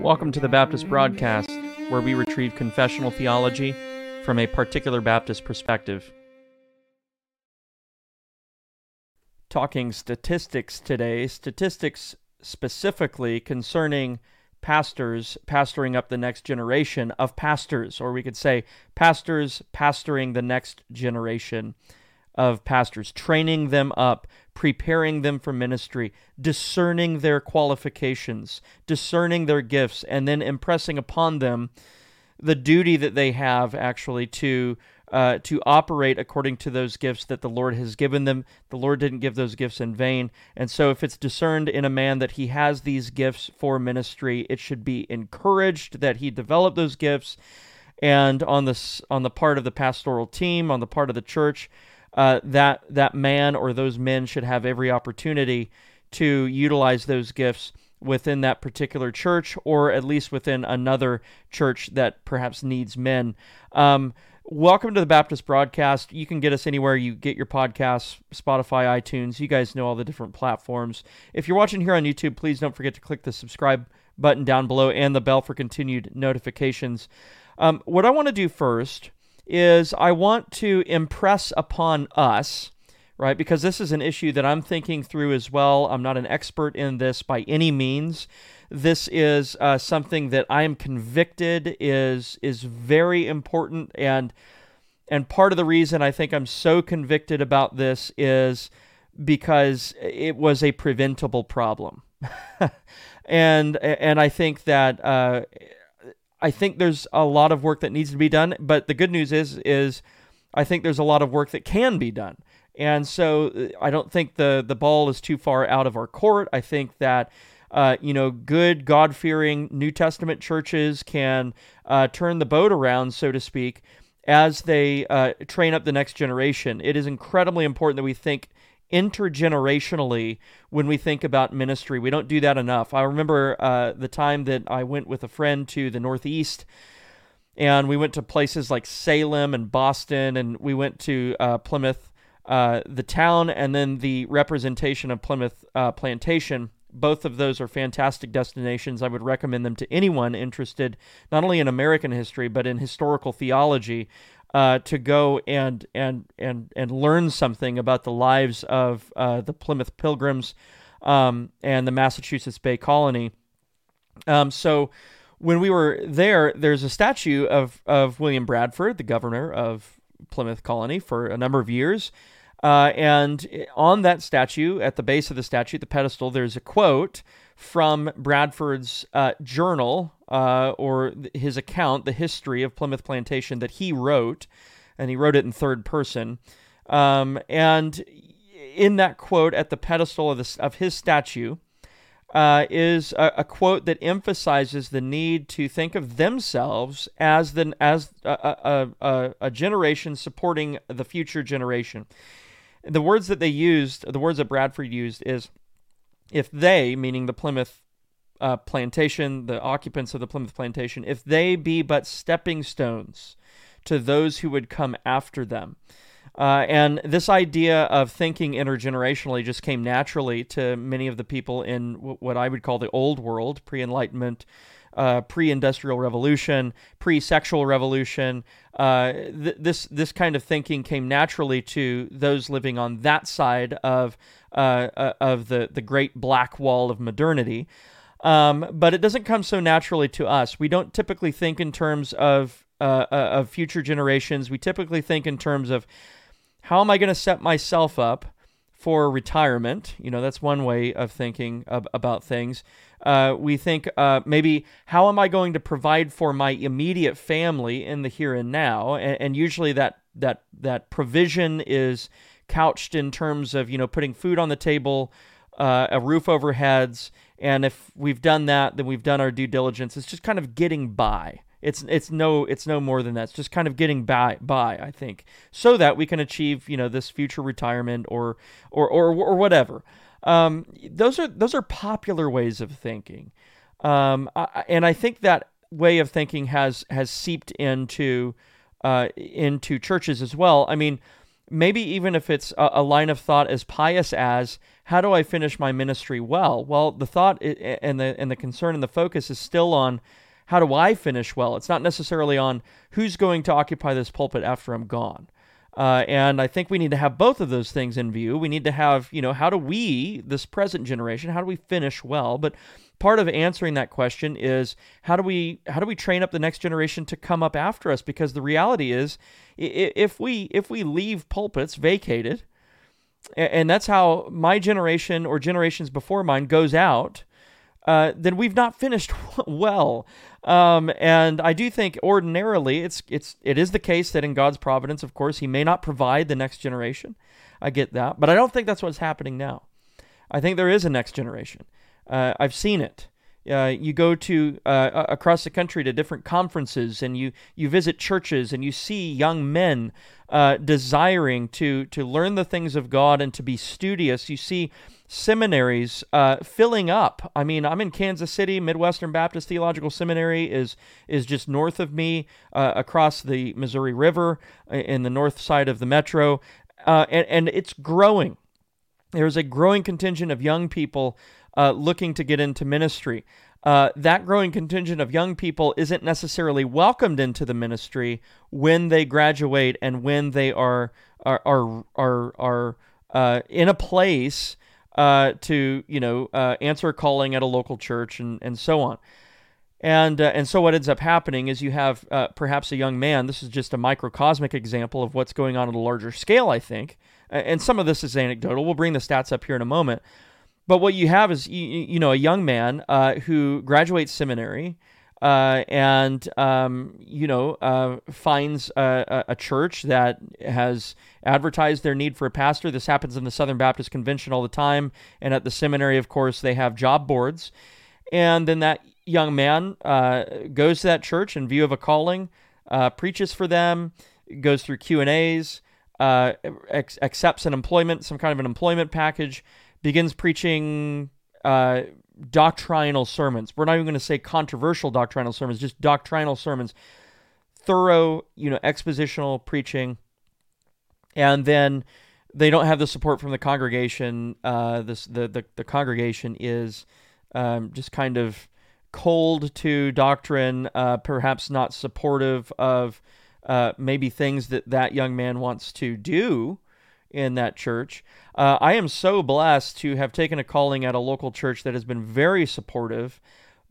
Welcome to the Baptist Broadcast, where we retrieve confessional theology from a particular Baptist perspective. Talking statistics today, statistics specifically concerning pastors pastoring up the next generation of pastors, or we could say pastors pastoring the next generation of pastors, training them up, preparing them for ministry, discerning their qualifications, discerning their gifts, and then impressing upon them the duty that they have actually to uh, to operate according to those gifts that the Lord has given them. The Lord didn't give those gifts in vain, and so if it's discerned in a man that he has these gifts for ministry, it should be encouraged that he develop those gifts. And on this on the part of the pastoral team, on the part of the church, uh, that that man or those men should have every opportunity to utilize those gifts within that particular church or at least within another church that perhaps needs men. Um, welcome to the Baptist broadcast. You can get us anywhere you get your podcasts, Spotify, iTunes. You guys know all the different platforms. If you're watching here on YouTube, please don't forget to click the subscribe button down below and the bell for continued notifications. Um, what I want to do first is I want to impress upon us, right? Because this is an issue that I'm thinking through as well. I'm not an expert in this by any means. This is uh, something that I am convicted is is very important, and and part of the reason I think I'm so convicted about this is because it was a preventable problem, and and I think that. Uh, I think there's a lot of work that needs to be done, but the good news is is I think there's a lot of work that can be done. And so uh, I don't think the the ball is too far out of our court. I think that uh, you know, good God fearing New Testament churches can uh, turn the boat around, so to speak, as they uh, train up the next generation. It is incredibly important that we think intergenerationally when we think about ministry. We don't do that enough. I remember uh, the time that I went with a friend to the Northeast, and we went to places like Salem and Boston, and we went to uh, Plymouth, uh, the town, and then the representation of Plymouth uh, Plantation. Both of those are fantastic destinations. I would recommend them to anyone interested not only in American history but in historical theology uh, to go and and and and learn something about the lives of uh, the Plymouth Pilgrims um, and the Massachusetts Bay Colony. Um, so when we were there, there's a statue of of William Bradford, the governor of Plymouth Colony, for a number of years. Uh, and on that statue, at the base of the statue, the pedestal, there's a quote from Bradford's uh, journal uh, or his account, the history of Plymouth Plantation that he wrote, and he wrote it in third person. Um, and in that quote at the pedestal of, of his statue uh, is a, a, quote that emphasizes the need to think of themselves as the, as a, a, a generation supporting the future generation. The words that they used, the words that Bradford used, is if they, meaning the Plymouth uh, plantation, the occupants of the Plymouth plantation, if they be but stepping stones to those who would come after them. Uh, and this idea of thinking intergenerationally just came naturally to many of the people in w- what I would call the old world, pre Enlightenment, uh, pre-industrial revolution, pre-sexual revolution. Uh, th- this this kind of thinking came naturally to those living on that side of uh, uh, of the the great black wall of modernity. Um, but it doesn't come so naturally to us. We don't typically think in terms of uh, uh, of future generations. We typically think in terms of how am I going to set myself up for retirement? You know, that's one way of thinking of, about things. Uh, we think uh, maybe how am I going to provide for my immediate family in the here and now, and, and usually that that that provision is couched in terms of you know putting food on the table, uh, a roof over heads, and if we've done that, then we've done our due diligence. It's just kind of getting by. It's it's no it's no more than that. It's just kind of getting by by I think, so that we can achieve you know this future retirement or or or or whatever. Um, those are those are popular ways of thinking, um, I, and I think that way of thinking has has seeped into uh, into churches as well. I mean, maybe even if it's a, a line of thought as pious as how do I finish my ministry well? Well, the thought and the and the concern and the focus is still on how do I finish well? It's not necessarily on who's going to occupy this pulpit after I'm gone. Uh, and I think we need to have both of those things in view. We need to have, you know, how do we, this present generation, how do we finish well? But part of answering that question is how do we how do we train up the next generation to come up after us? Because the reality is, if we if we leave pulpits vacated, and that's how my generation or generations before mine goes out, uh, then we've not finished well. Um, and I do think ordinarily it's it's it is the case that in God's providence, of course, He may not provide the next generation. I get that, but I don't think that's what's happening now. I think there is a next generation. Uh, I've seen it. Uh, you go to uh, across the country to different conferences and you you visit churches and you see young men uh, desiring to to learn the things of God and to be studious. You see seminaries uh, filling up. I mean, I'm in Kansas City. Midwestern Baptist Theological Seminary is is just north of me, uh, across the Missouri River uh, in the north side of the metro, and and it's growing. There's a growing contingent of young people uh, looking to get into ministry. Uh, that growing contingent of young people isn't necessarily welcomed into the ministry when they graduate and when they are are are are, are uh, in a place uh, to you know uh, answer a calling at a local church and and so on. And, uh, and so what ends up happening is you have uh, perhaps a young man. This is just a microcosmic example of what's going on at a larger scale, I think. And some of this is anecdotal. We'll bring the stats up here in a moment. But what you have is you, you know a young man uh, who graduates seminary uh, and um, you know uh, finds a, a, church that has advertised their need for a pastor. This happens in the Southern Baptist Convention all the time, and at the seminary, of course, they have job boards. And then that young man uh, goes to that church in view of a calling, uh, preaches for them, goes through Q and A's, uh, accepts an employment, some kind of an employment package begins preaching uh, doctrinal sermons. We're not even going to say controversial doctrinal sermons, just doctrinal sermons, thorough, you know, expositional preaching. And then they don't have the support from the congregation. Uh, this the, the the congregation is um, just kind of cold to doctrine, uh, perhaps not supportive of uh, maybe things that that young man wants to do in that church. Uh, I am so blessed to have taken a calling at a local church that has been very supportive,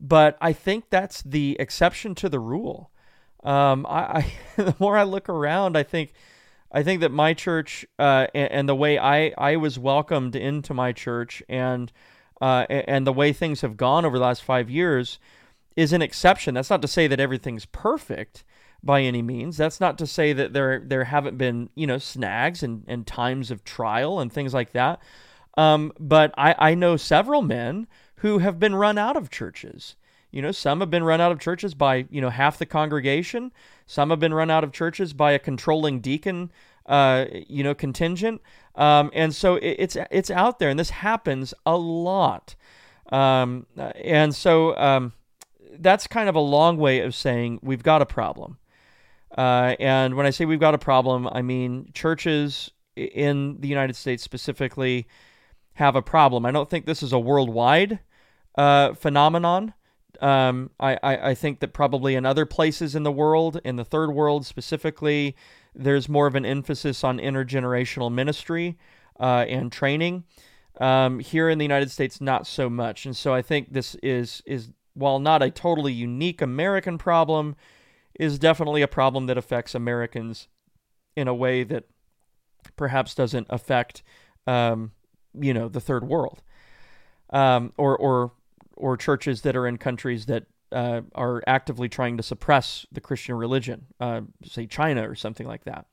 but I think that's the exception to the rule. Um, I, I the more I look around, I think I think that my church uh, and, and, the way I, I was welcomed into my church and uh, and the way things have gone over the last five years is an exception. That's not to say that everything's perfect, by any means. That's not to say that there there haven't been you know snags and, and times of trial and things like that. Um, but I, I know several men who have been run out of churches. You know, some have been run out of churches by you know half the congregation. Some have been run out of churches by a controlling deacon, uh, you know, contingent. Um, and so it, it's it's out there, and this happens a lot. Um, and so um, that's kind of a long way of saying we've got a problem. Uh, and when I say we've got a problem, I mean churches in the United States specifically have a problem. I don't think this is a worldwide uh, phenomenon. Um, I, I, I, think that probably in other places in the world, in the third world specifically, there's more of an emphasis on intergenerational ministry uh, and training. Um, here in the United States, not so much. And so I think this is is while not a totally unique American problem, is definitely a problem that affects Americans in a way that perhaps doesn't affect, um, you know, the third world, um, or or or churches that are in countries that uh, are actively trying to suppress the Christian religion, uh, say China or something like that.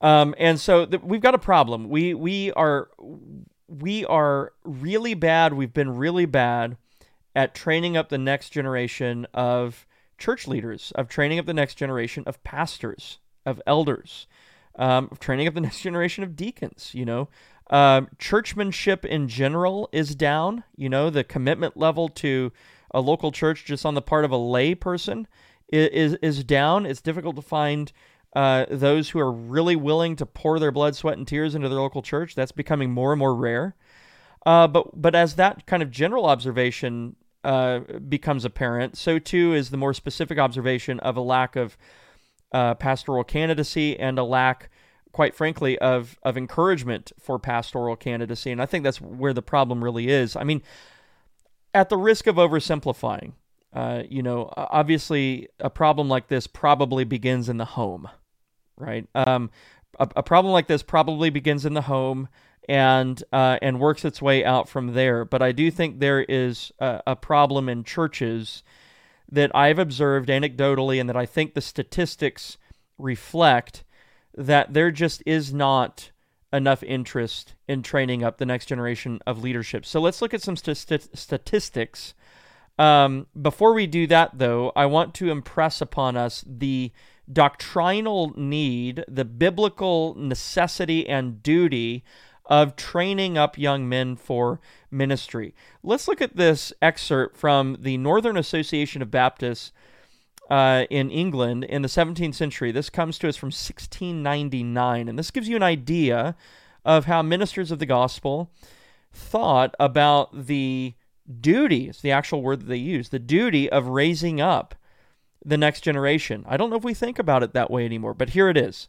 Um, and so th- we've got a problem. We we are we are really bad. We've been really bad at training up the next generation of church leaders, of training up the next generation of pastors, of elders, um, of training up the next generation of deacons. You know, uh, churchmanship in general is down. You know, the commitment level to a local church just on the part of a lay person is is, is down. It's difficult to find. Uh, those who are really willing to pour their blood, sweat, and tears into their local church, that's becoming more and more rare. Uh, but but as that kind of general observation uh, becomes apparent, so too is the more specific observation of a lack of uh, pastoral candidacy and a lack, quite frankly, of of encouragement for pastoral candidacy. And I think that's where the problem really is. I mean, at the risk of oversimplifying, uh, you know, obviously a problem like this probably begins in the home, right? Um, a, a problem like this probably begins in the home and uh, and works its way out from there. But I do think there is a, a, problem in churches that I've observed anecdotally, and that I think the statistics reflect that there just is not enough interest in training up the next generation of leadership. So let's look at some st- statistics. Um, before we do that, though, I want to impress upon us the doctrinal need, the biblical necessity and duty of training up young men for ministry. Let's look at this excerpt from the Northern Association of Baptists uh, in England in the 17th century. This comes to us from 1699, and this gives you an idea of how ministers of the gospel thought about the duty, it's the actual word that they use, the duty of raising up the next generation. I don't know if we think about it that way anymore, but here it is.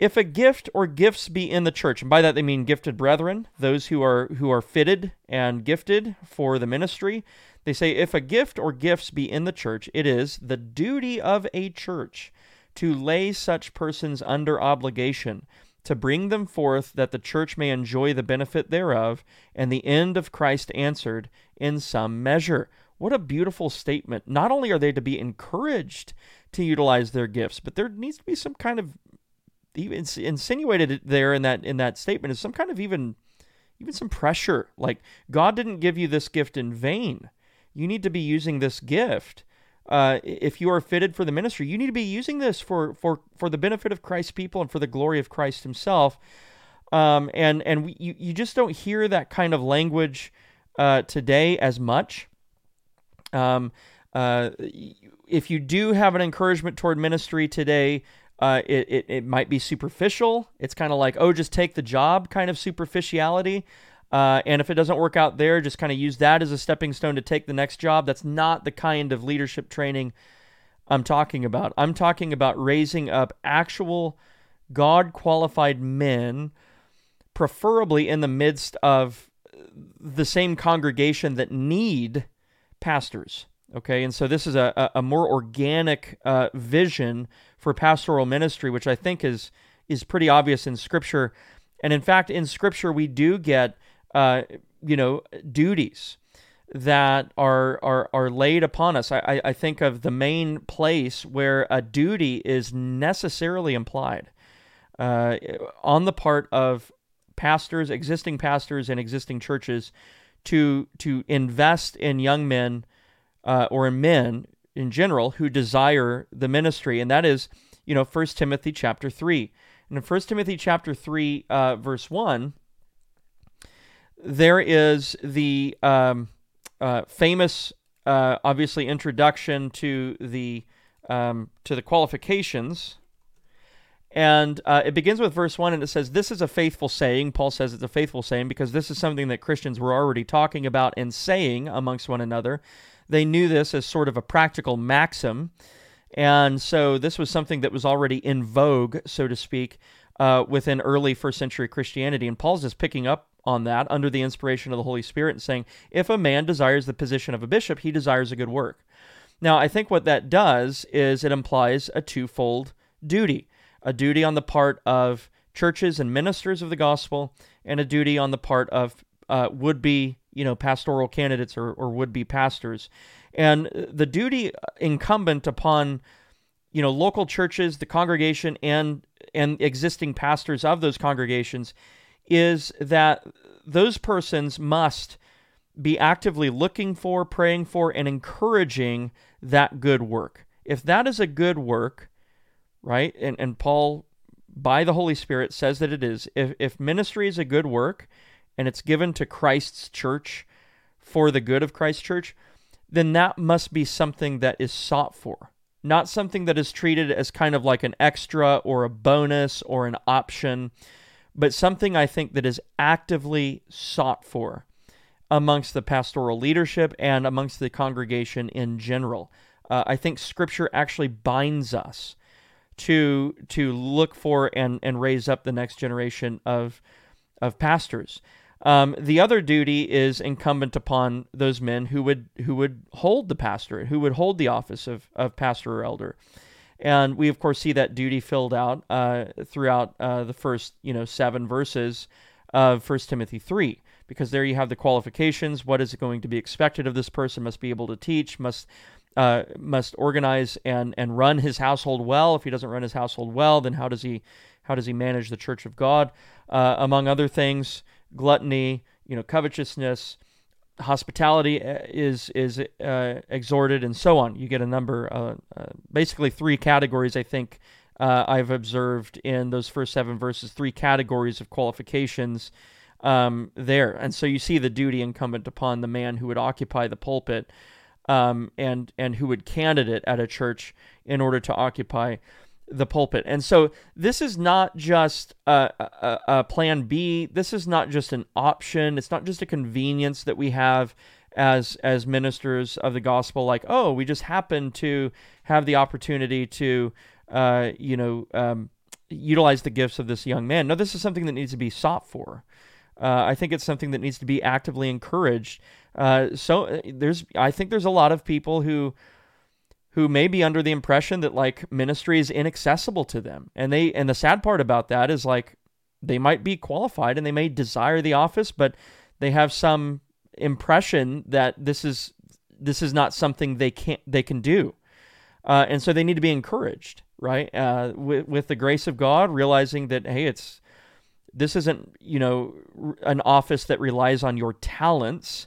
If a gift or gifts be in the church, and by that they mean gifted brethren, those who are who are fitted and gifted for the ministry, they say if a gift or gifts be in the church, it is the duty of a church to lay such persons under obligation, to bring them forth that the church may enjoy the benefit thereof, and the end of Christ answered in some measure. What a beautiful statement. Not only are they to be encouraged to utilize their gifts, but there needs to be some kind of even insinuated there in that in that statement is some kind of even even some pressure. Like God didn't give you this gift in vain. You need to be using this gift. Uh, if you are fitted for the ministry, you need to be using this for for for the benefit of Christ's people and for the glory of Christ Himself. Um, and and we, you you just don't hear that kind of language uh, today as much. Um, uh, if you do have an encouragement toward ministry today, uh, it, it, it might be superficial. It's kind of like, oh, just take the job kind of superficiality. Uh, and if it doesn't work out there, just kind of use that as a stepping stone to take the next job. That's not the kind of leadership training I'm talking about. I'm talking about raising up actual God qualified men, preferably in the midst of the same congregation that need pastors. Okay, and so this is a, a more organic uh, vision for pastoral ministry, which I think is is pretty obvious in Scripture. And in fact, in Scripture, we do get uh, you know duties that are are are laid upon us. I, I think of the main place where a duty is necessarily implied uh, on the part of pastors, existing pastors, and existing churches to to invest in young men uh, or in men in general who desire the ministry, and that is, you know, First Timothy chapter three. And in First Timothy chapter three, uh, verse one, there is the um, uh, famous, uh, obviously, introduction to the um, to the qualifications. And uh, it begins with verse 1, and it says, This is a faithful saying. Paul says it's a faithful saying because this is something that Christians were already talking about and saying amongst one another. They knew this as sort of a practical maxim. And so this was something that was already in vogue, so to speak, uh, within early first century Christianity. And Paul's just picking up on that under the inspiration of the Holy Spirit and saying, if a man desires the position of a bishop, he desires a good work. Now, I think what that does is it implies a twofold duty a duty on the part of churches and ministers of the gospel, and a duty on the part of uh, would be you know pastoral candidates or, or would be pastors. And the duty incumbent upon you know local churches the congregation and and existing pastors of those congregations is that those persons must be actively looking for praying for and encouraging that good work. If that is a good work right and and paul by the holy spirit says that it is if, if ministry is a good work and it's given to Christ's church for the good of Christ's church, then that must be something that is sought for, not something that is treated as kind of like an extra or a bonus or an option, but something I think that is actively sought for amongst the pastoral leadership and amongst the congregation in general. Uh, I think Scripture actually binds us to to look for and and raise up the next generation of of pastors. Um, the other duty is incumbent upon those men who would who would hold the pastorate, who would hold the office of, of pastor or elder. And we, of course, see that duty filled out uh, throughout uh, the first, you know, seven verses of First Timothy three, because there you have the qualifications. What is it going to be expected of this person? Must be able to teach. Must uh, must organize and and run his household well. If he doesn't run his household well, then how does he how does he manage the church of God? Uh, among other things, gluttony, you know, covetousness, hospitality uh, is is uh, exhorted, and so on. You get a number, uh, uh basically three categories. I think uh, I've observed in those first seven verses, three categories of qualifications um, there, and so you see the duty incumbent upon the man who would occupy the pulpit, um, and and who would candidate at a church in order to occupy the pulpit. And so this is not just a, a, a, plan B. This is not just an option. It's not just a convenience that we have as as ministers of the gospel. Like, oh, we just happen to have the opportunity to, uh, you know, um, utilize the gifts of this young man. No, this is something that needs to be sought for. Uh, I think it's something that needs to be actively encouraged. Uh, so uh, there's, I think there's a lot of people who who may be under the impression that like ministry is inaccessible to them. And they and the sad part about that is like they might be qualified and they may desire the office, but they have some impression that this is this is not something they can they can do. Uh, and so they need to be encouraged, right? Uh, with, with the grace of God, realizing that hey, it's this isn't you know an office that relies on your talents.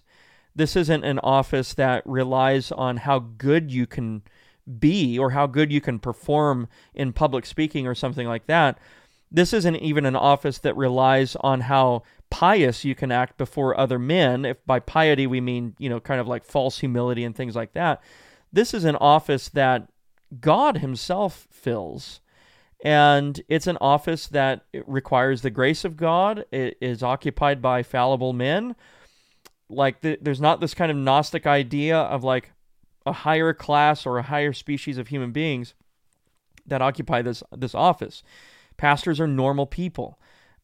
This isn't an office that relies on how good you can be or how good you can perform in public speaking or something like that. This isn't even an office that relies on how pious you can act before other men. If by piety we mean, you know, kind of like false humility and things like that. This is an office that God Himself fills. And it's an office that requires the grace of God. It is occupied by fallible men. Like, the, there's not this kind of Gnostic idea of like, a higher class or a higher species of human beings that occupy this this office. Pastors are normal people,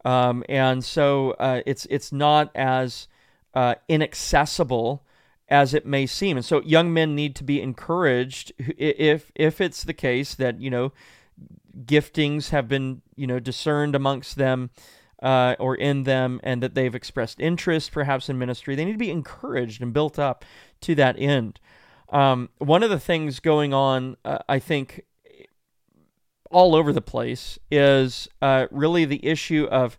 um, and so uh, it's it's not as uh, inaccessible as it may seem. And so young men need to be encouraged if if it's the case that you know giftings have been you know discerned amongst them. Uh, or in them, and that they've expressed interest perhaps in ministry, they need to be encouraged and built up to that end. Um, one of the things going on, uh, I think, all over the place is uh, really the issue of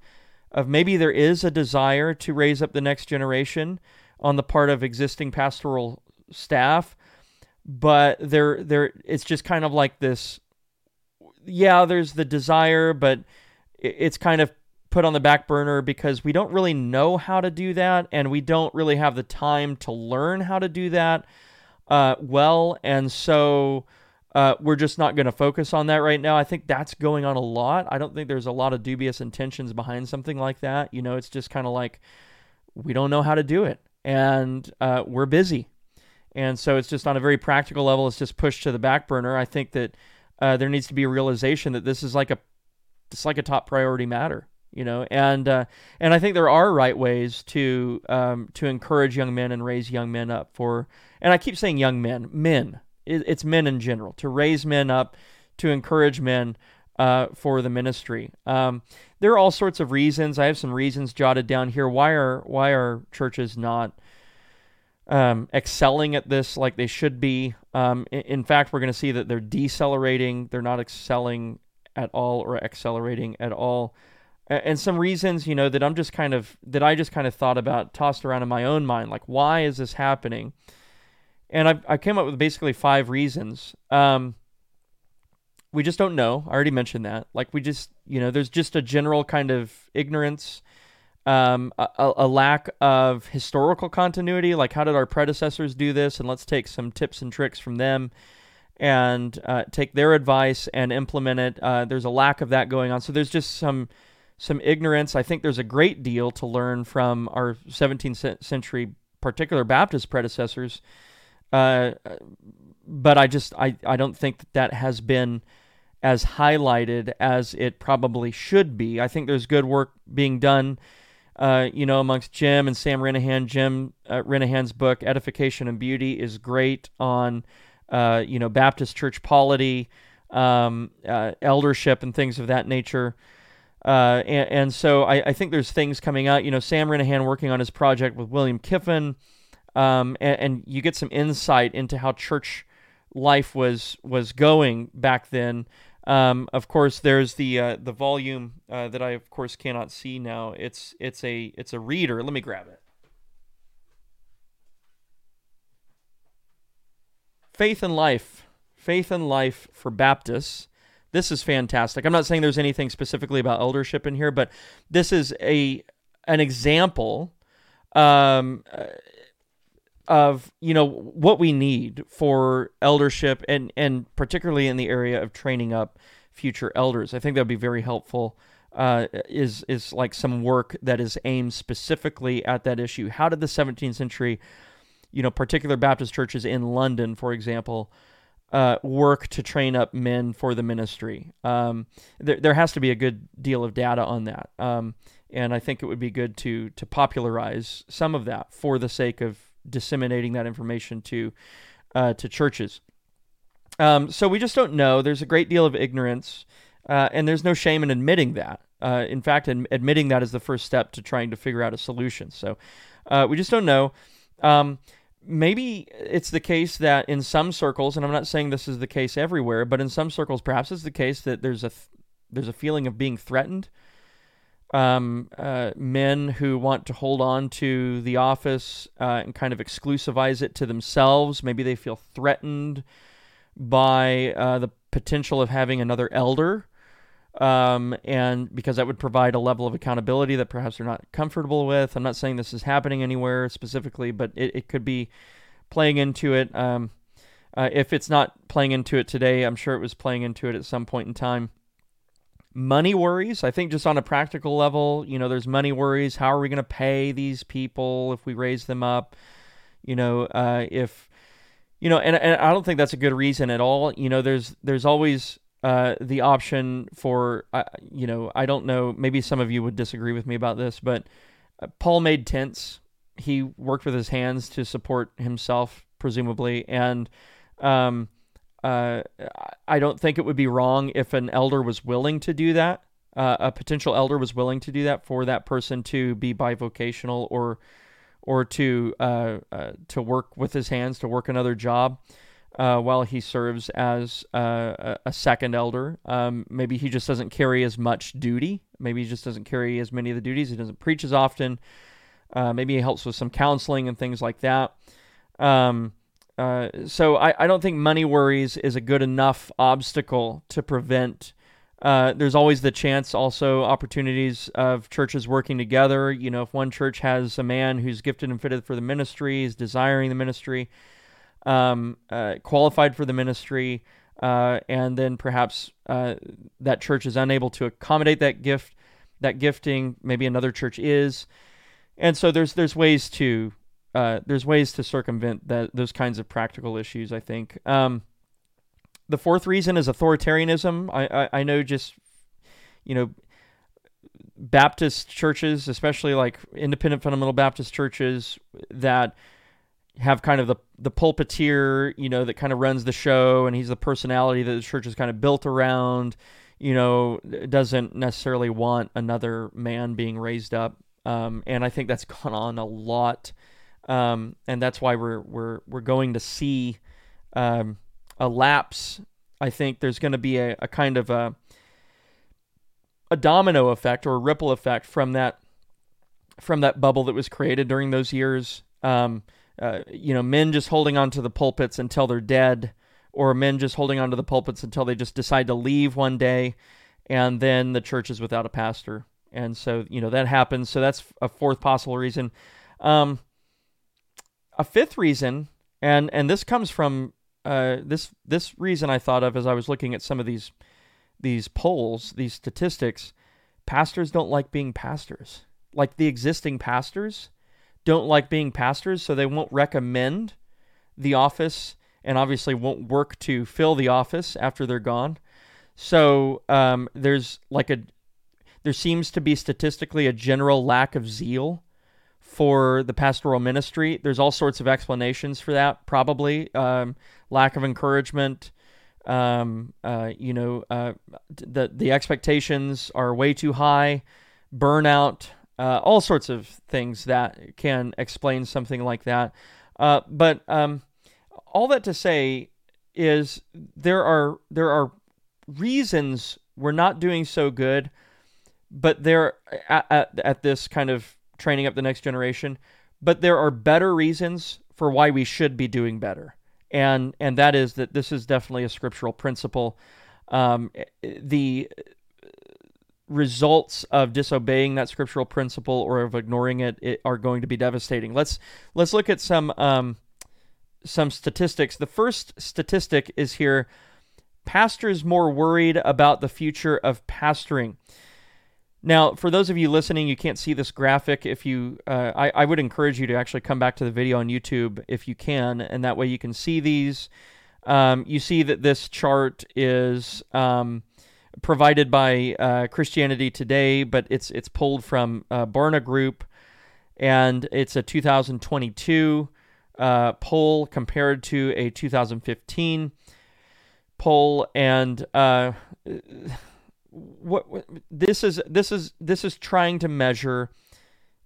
of maybe there is a desire to raise up the next generation on the part of existing pastoral staff, but there there it's just kind of like this. Yeah, there's the desire, but it's kind of put on the back burner because we don't really know how to do that, and we don't really have the time to learn how to do that uh, well, and so uh, we're just not going to focus on that right now. I think that's going on a lot. I don't think there's a lot of dubious intentions behind something like that. You know, it's just kind of like we don't know how to do it, and uh, we're busy, and so it's just on a very practical level. It's just pushed to the back burner. I think that uh, there needs to be a realization that this is like a it's like a top priority matter you know and uh, and I think there are right ways to um, to encourage young men and raise young men up for and I keep saying young men, men. It's men in general to raise men up, to encourage men uh, for the ministry. Um, there are all sorts of reasons. I have some reasons jotted down here. Why are why are churches not um, excelling at this like they should be? Um, in, in, fact, we're going to see that they're decelerating. They're not excelling at all or accelerating at all. And some reasons, you know, that I'm just kind of that I just kind of thought about, tossed around in my own mind, like why is this happening? and I, I came up with basically five reasons. Um, we just don't know. I already mentioned that. Like we just, you know, there's just a general kind of ignorance, um, a, a, lack of historical continuity. Like how did our predecessors do this? And let's take some tips and tricks from them, and uh, take their advice and implement it. Uh, there's a lack of that going on. So there's just some some ignorance. I think there's a great deal to learn from our 17th century particular Baptist predecessors. Uh, but I just I, I don't think that that has been as highlighted as it probably should be. I think there's good work being done, uh, you know, amongst Jim and Sam Renihan. Jim uh, Renihan's book Edification and Beauty is great on, uh, you know, Baptist church polity, um, uh, eldership, and things of that nature. Uh, and, and, so I, I, think there's things coming out. You know, Sam Renihan working on his project with William Kiffin, um, and, and, you get some insight into how church life was was going back then. Um, of course, there's the uh, the volume uh, that I of course cannot see now. It's it's a it's a reader. Let me grab it. Faith and Life, Faith and Life for Baptists this is fantastic. I'm not saying there's anything specifically about eldership in here, but this is a an example um, uh, of you know what we need for eldership and and particularly in the area of training up future elders. I think that would be very helpful. Uh, is is like some work that is aimed specifically at that issue. How did the 17th century, you know, particular Baptist churches in London, for example, uh, work to train up men for the ministry. Um, there, there has to be a good deal of data on that, um, and I think it would be good to to popularize some of that for the sake of disseminating that information to uh, to churches. Um, so we just don't know. There's a great deal of ignorance, uh, and there's no shame in admitting that. Uh, in fact, admitting that is the first step to trying to figure out a solution. So uh, we just don't know. Maybe it's the case that in some circles, and I'm not saying this is the case everywhere, but in some circles, perhaps it's the case that there's a th- there's a feeling of being threatened. Um, uh, men who want to hold on to the office uh, and kind of exclusivize it to themselves. Maybe they feel threatened by uh, the potential of having another elder um, and because that would provide a level of accountability that perhaps they're not comfortable with. I'm not saying this is happening anywhere specifically, but it, it could be playing into it. Um, uh, if it's not playing into it today, I'm sure it was playing into it at some point in time. Money worries, I think, just on a practical level, you know, there's money worries. How are we going to pay these people if we raise them up? You know, uh, if you know, and, and I don't think that's a good reason at all. You know, there's there's always uh, the option for, uh, you know, I don't know, maybe some of you would disagree with me about this, but uh, Paul made tents. He worked with his hands to support himself, presumably. And um, uh, I don't think it would be wrong if an elder was willing to do that. Uh, a potential elder was willing to do that for that person to be bivocational or or to to work with his hands to work another job uh, while he serves as uh, a second elder. Um, maybe he just doesn't carry as much duty. Maybe he just doesn't carry as many of the duties. He doesn't preach as often. Uh, maybe he helps with some counseling and things like that. Um, uh, so I, I, don't think money worries is a good enough obstacle to prevent. Uh, there's always the chance, also opportunities of churches working together. You know, if one church has a man who's gifted and fitted for the ministry, is desiring the ministry, um, uh, qualified for the ministry, uh, and then perhaps uh, that church is unable to accommodate that gift, that gifting. Maybe another church is, and so there's there's ways to uh, there's ways to circumvent that those kinds of practical issues. I think. Um, the fourth reason is authoritarianism. I, I, I know just you know Baptist churches, especially like independent fundamental Baptist churches that have kind of the the pulpiteer, you know, that kind of runs the show, and he's the personality that the church is kind of built around. You know, doesn't necessarily want another man being raised up, um, and I think that's gone on a lot, um, and that's why we're we're we're going to see um, a lapse. I think there's going to be a, a kind of a a domino effect or a ripple effect from that from that bubble that was created during those years. Um, uh, you know, men just holding on to the pulpits until they're dead, or men just holding on to the pulpits until they just decide to leave one day, and then the church is without a pastor. And so, you know, that happens. So that's a fourth possible reason. Um, a fifth reason, and and this comes from uh, this this reason I thought of as I was looking at some of these these polls, these statistics. pastors don't like being pastors. Like the existing pastors don't like being pastors, so they won't recommend the office and obviously won't work to fill the office after they're gone. So um, there's like a there seems to be statistically a general lack of zeal for the pastoral ministry. There's all sorts of explanations for that. Probably um, lack of encouragement. Um, uh, you know, uh, the the expectations are way too high. Burnout. Uh, all sorts of things that can explain something like that. Uh, but um, all that to say is there are there are reasons we're not doing so good, but there at, at, at this kind of training up the next generation. But there are better reasons for why we should be doing better, and and that is that this is definitely a scriptural principle. Um, the results of disobeying that scriptural principle or of ignoring it, it are going to be devastating. Let's let's look at some um, some statistics. The first statistic is here: pastors more worried about the future of pastoring. Now, for those of you listening, you can't see this graphic. If you, uh, I, I would encourage you to actually come back to the video on YouTube if you can, and that way you can see these. Um, you see that this chart is um, provided by uh, Christianity Today, but it's it's pulled from uh, Barna Group, and it's a 2022 uh, poll compared to a 2015 poll, and uh, what, what this is this is this is trying to measure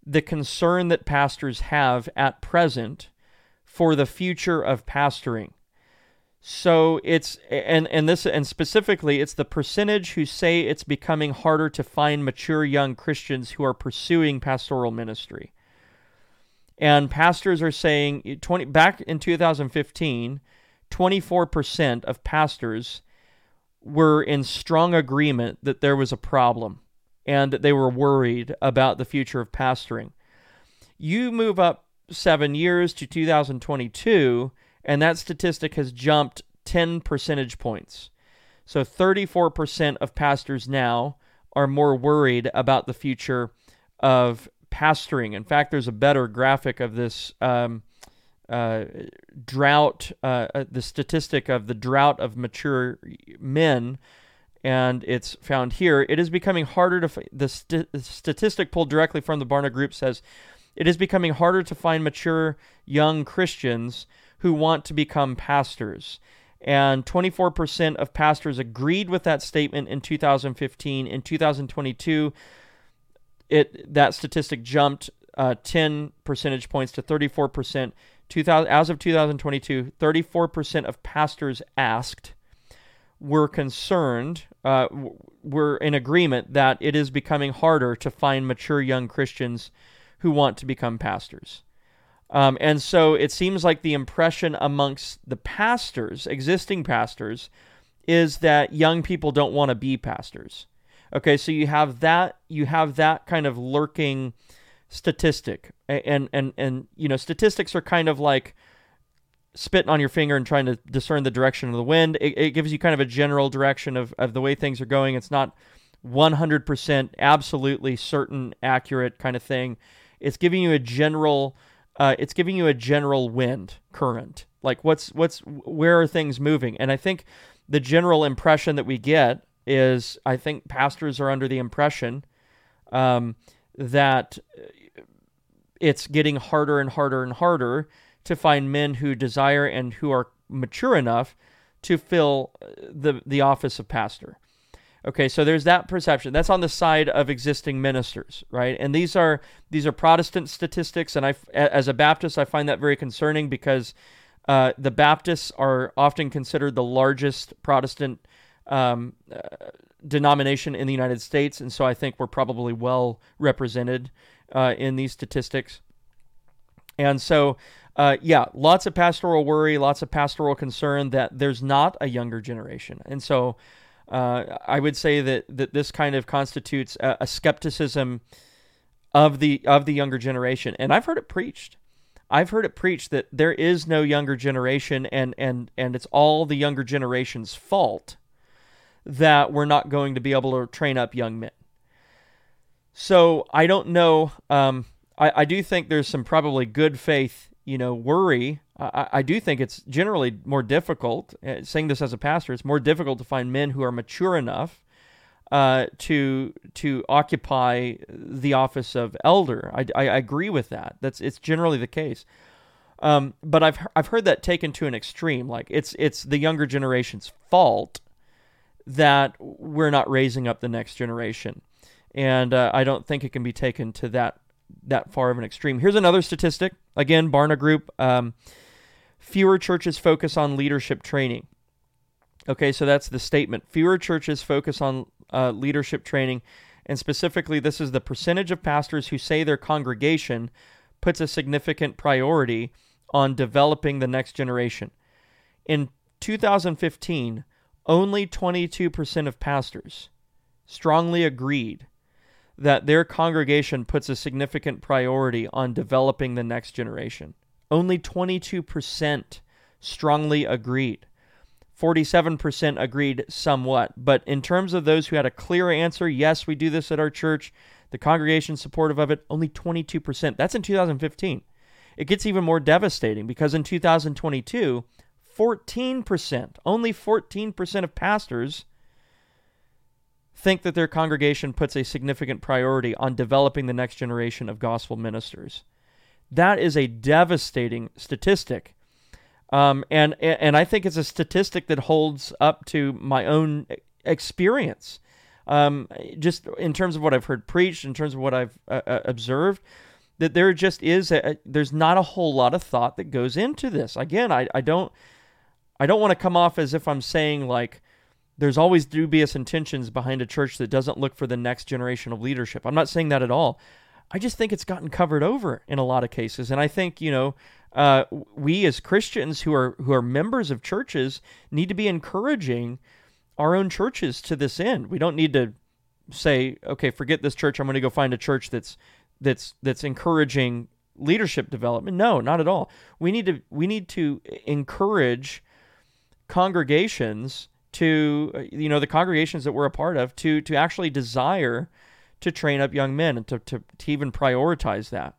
the concern that pastors have at present for the future of pastoring. So it's and and this and specifically it's the percentage who say it's becoming harder to find mature young Christians who are pursuing pastoral ministry. And pastors are saying eh, 20 back in 2015, 24% of pastors were in strong agreement that there was a problem and that they were worried about the future of pastoring. You move up 7 years to 2022 and that statistic has jumped 10 percentage points. So 34% of pastors now are more worried about the future of pastoring. In fact, there's a better graphic of this um, uh, drought, uh, uh, the statistic of the drought of mature men, and it's found here. It is becoming harder to. F- the st- statistic pulled directly from the Barna Group says it is becoming harder to find mature young Christians who want to become pastors. And 24% of pastors agreed with that statement in 2015. In 2022, it that statistic jumped uh, 10 percentage points to 34%. 2000, as of 2022, 34% of pastors asked were concerned, uh, were in agreement that it is becoming harder to find mature young Christians who want to become pastors. Um, and so it seems like the impression amongst the pastors, existing pastors, is that young people don't want to be pastors. Okay, so you have that you have that kind of lurking statistic, and and and you know statistics are kind of like spitting on your finger and trying to discern the direction of the wind. It, it gives you kind of a general direction of of the way things are going. It's not 100% absolutely certain accurate kind of thing. It's giving you a general uh, it's giving you a general wind current. Like what's what's where are things moving? And I think the general impression that we get is I think pastors are under the impression um, that it's getting harder and harder and harder to find men who desire and who are mature enough to fill the the office of pastor. Okay, so there's that perception. That's on the side of existing ministers, right? And these are these are Protestant statistics, and I, as a Baptist, I find that very concerning because uh, the Baptists are often considered the largest Protestant um, uh, denomination in the United States, and so I think we're probably well represented uh, in these statistics. And so, uh, yeah, lots of pastoral worry, lots of pastoral concern that there's not a younger generation, and so uh, I would say that that this kind of constitutes a, a, skepticism of the of the younger generation, and I've heard it preached. I've heard it preached that there is no younger generation, and and and it's all the younger generation's fault that we're not going to be able to train up young men. So I don't know. Um, I, I do think there's some probably good faith, you know, worry. I, do think it's generally more difficult. Uh, saying this as a pastor, it's more difficult to find men who are mature enough uh, to to occupy the office of elder. I, I, I, agree with that. That's it's generally the case. Um, but I've I've heard that taken to an extreme. Like it's it's the younger generation's fault that we're not raising up the next generation, and uh, I don't think it can be taken to that that far of an extreme. Here's another statistic. Again, Barna Group. Um, fewer churches focus on leadership training. Okay, so that's the statement. Fewer churches focus on uh, leadership training, and specifically, this is the percentage of pastors who say their congregation puts a significant priority on developing the next generation. In 2015, only 22% of pastors strongly agreed that their congregation puts a significant priority on developing the next generation. Only 22% strongly agreed. 47% agreed somewhat. But in terms of those who had a clear answer, yes, we do this at our church, the congregation supportive of it, only 22%. That's in 2015. It gets even more devastating because in 2022, 14%, only 14% of pastors think that their congregation puts a significant priority on developing the next generation of gospel ministers. That is a devastating statistic. Um, and and I think it's a statistic that holds up to my own experience, um, just in terms of what I've heard preached, in terms of what I've uh, uh observed that there just is a, there's not a whole lot of thought that goes into this. Again, I, I don't I don't want to come off as if I'm saying like there's always dubious intentions behind a church that doesn't look for the next generation of leadership. I'm not saying that at all. I just think it's gotten covered over in a lot of cases, and I think you know uh, we as Christians who are who are members of churches need to be encouraging our own churches to this end. We don't need to say, okay, forget this church. I'm going to go find a church that's that's that's encouraging leadership development. No, not at all. We need to we need to encourage congregations to you know the congregations that we're a part of to to actually desire to train up young men and to, to, to even prioritize that.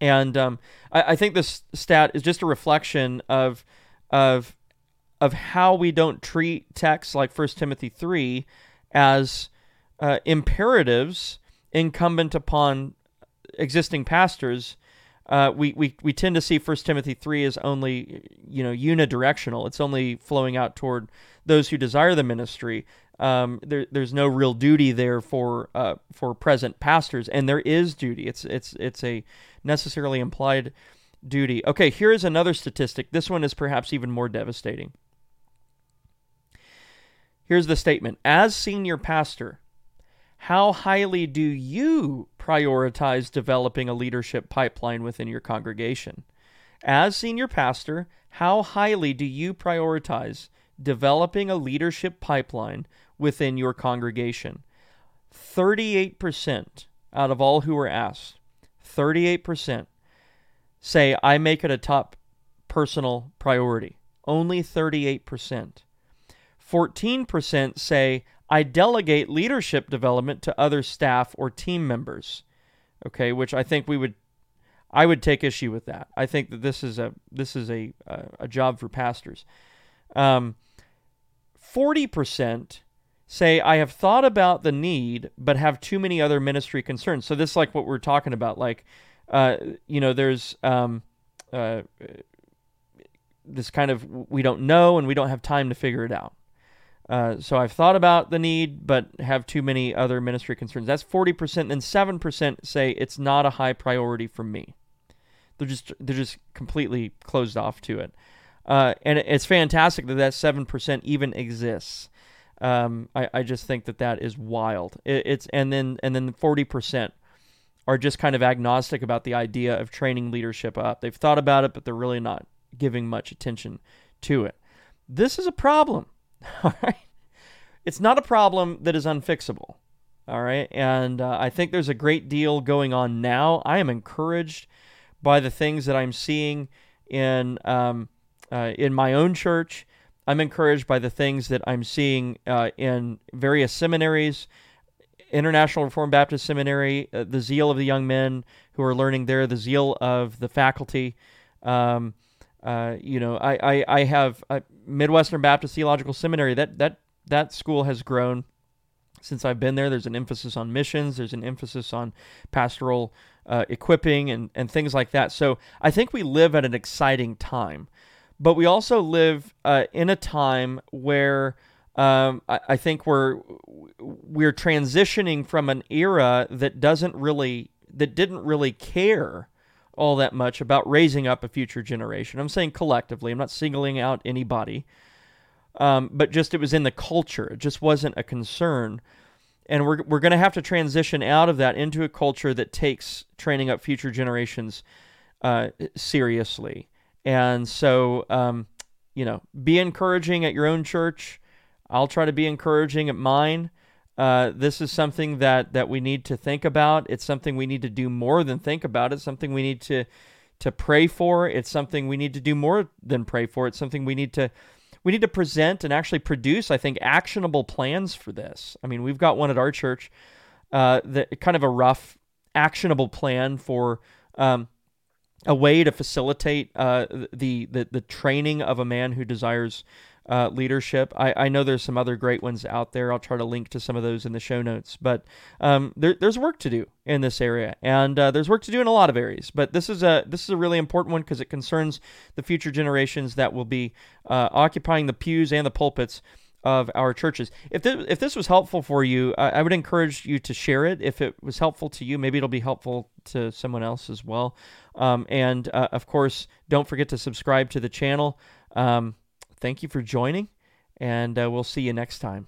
And um, I, I think this stat is just a reflection of of of how we don't treat texts like First Timothy three as uh, imperatives incumbent upon existing pastors, uh, we, we, we tend to see First Timothy 3 as only, you know, unidirectional. It's only flowing out toward those who desire the ministry. Um, there, there's no real duty there for uh, for present pastors, and there is duty. It's it's it's a necessarily implied duty. Okay, here is another statistic. This one is perhaps even more devastating. Here's the statement: As senior pastor, how highly do you prioritize developing a leadership pipeline within your congregation? As senior pastor, how highly do you prioritize developing a leadership pipeline within your congregation? 38% out of all who were asked, 38% say, I make it a top personal priority. Only 38%. 14% say, I delegate leadership development to other staff or team members. Okay, which I think we would I would take issue with that. I think that this is a this is a a, a job for pastors. Um, 40% say I have thought about the need but have too many other ministry concerns. So this is like what we're talking about like uh, you know there's um, uh, this kind of we don't know and we don't have time to figure it out. Uh, so I've thought about the need, but have too many other ministry concerns. That's 40%. Then 7% say it's not a high priority for me. They're just they're just completely closed off to it. Uh, and it's fantastic that that 7% even exists. Um, I, I just think that that is wild. It, it's and then and then 40% are just kind of agnostic about the idea of training leadership up. They've thought about it, but they're really not giving much attention to it. This is a problem All right. It's not a problem that is unfixable. All right. And uh, I think there's a great deal going on now. I am encouraged by the things that I'm seeing in um, uh, in my own church. I'm encouraged by the things that I'm seeing uh, in various seminaries International Reformed Baptist Seminary, uh, the zeal of the young men who are learning there, the zeal of the faculty. Um, uh, you know, I, I, I have Midwestern Baptist Theological Seminary. That that that school has grown since I've been there. There's an emphasis on missions. There's an emphasis on pastoral uh, equipping and and things like that. So I think we live at an exciting time, but we also live uh, in a time where um, I, I, think we're we're transitioning from an era that doesn't really that didn't really care all that much about raising up a future generation. I'm saying collectively. I'm not singling out anybody, um, but just it was in the culture. It just wasn't a concern, and we're we're going to have to transition out of that into a culture that takes training up future generations uh, seriously. And so, um, you know, be encouraging at your own church I'll try to be encouraging at mine. Uh, this is something that that we need to think about. It's something we need to do more than think about. It's something we need to to pray for. It's something we need to do more than pray for. It's something we need to we need to present and actually produce. I think actionable plans for this. I mean, we've got one at our church, uh, that kind of a rough actionable plan for. Um, a way to facilitate uh, the, the the training of a man who desires uh, leadership. I, I know there's some other great ones out there. I'll try to link to some of those in the show notes. But um, there, there's work to do in this area, and uh, there's work to do in a lot of areas. But this is a this is a really important one because it concerns the future generations that will be uh, occupying the pews and the pulpits of our churches. If this, if this was helpful for you, I, I would encourage you to share it. If it was helpful to you, maybe it'll be helpful to someone else as well. Um, and uh, of course, don't forget to subscribe to the channel. Um, thank you for joining, and uh, we'll see you next time.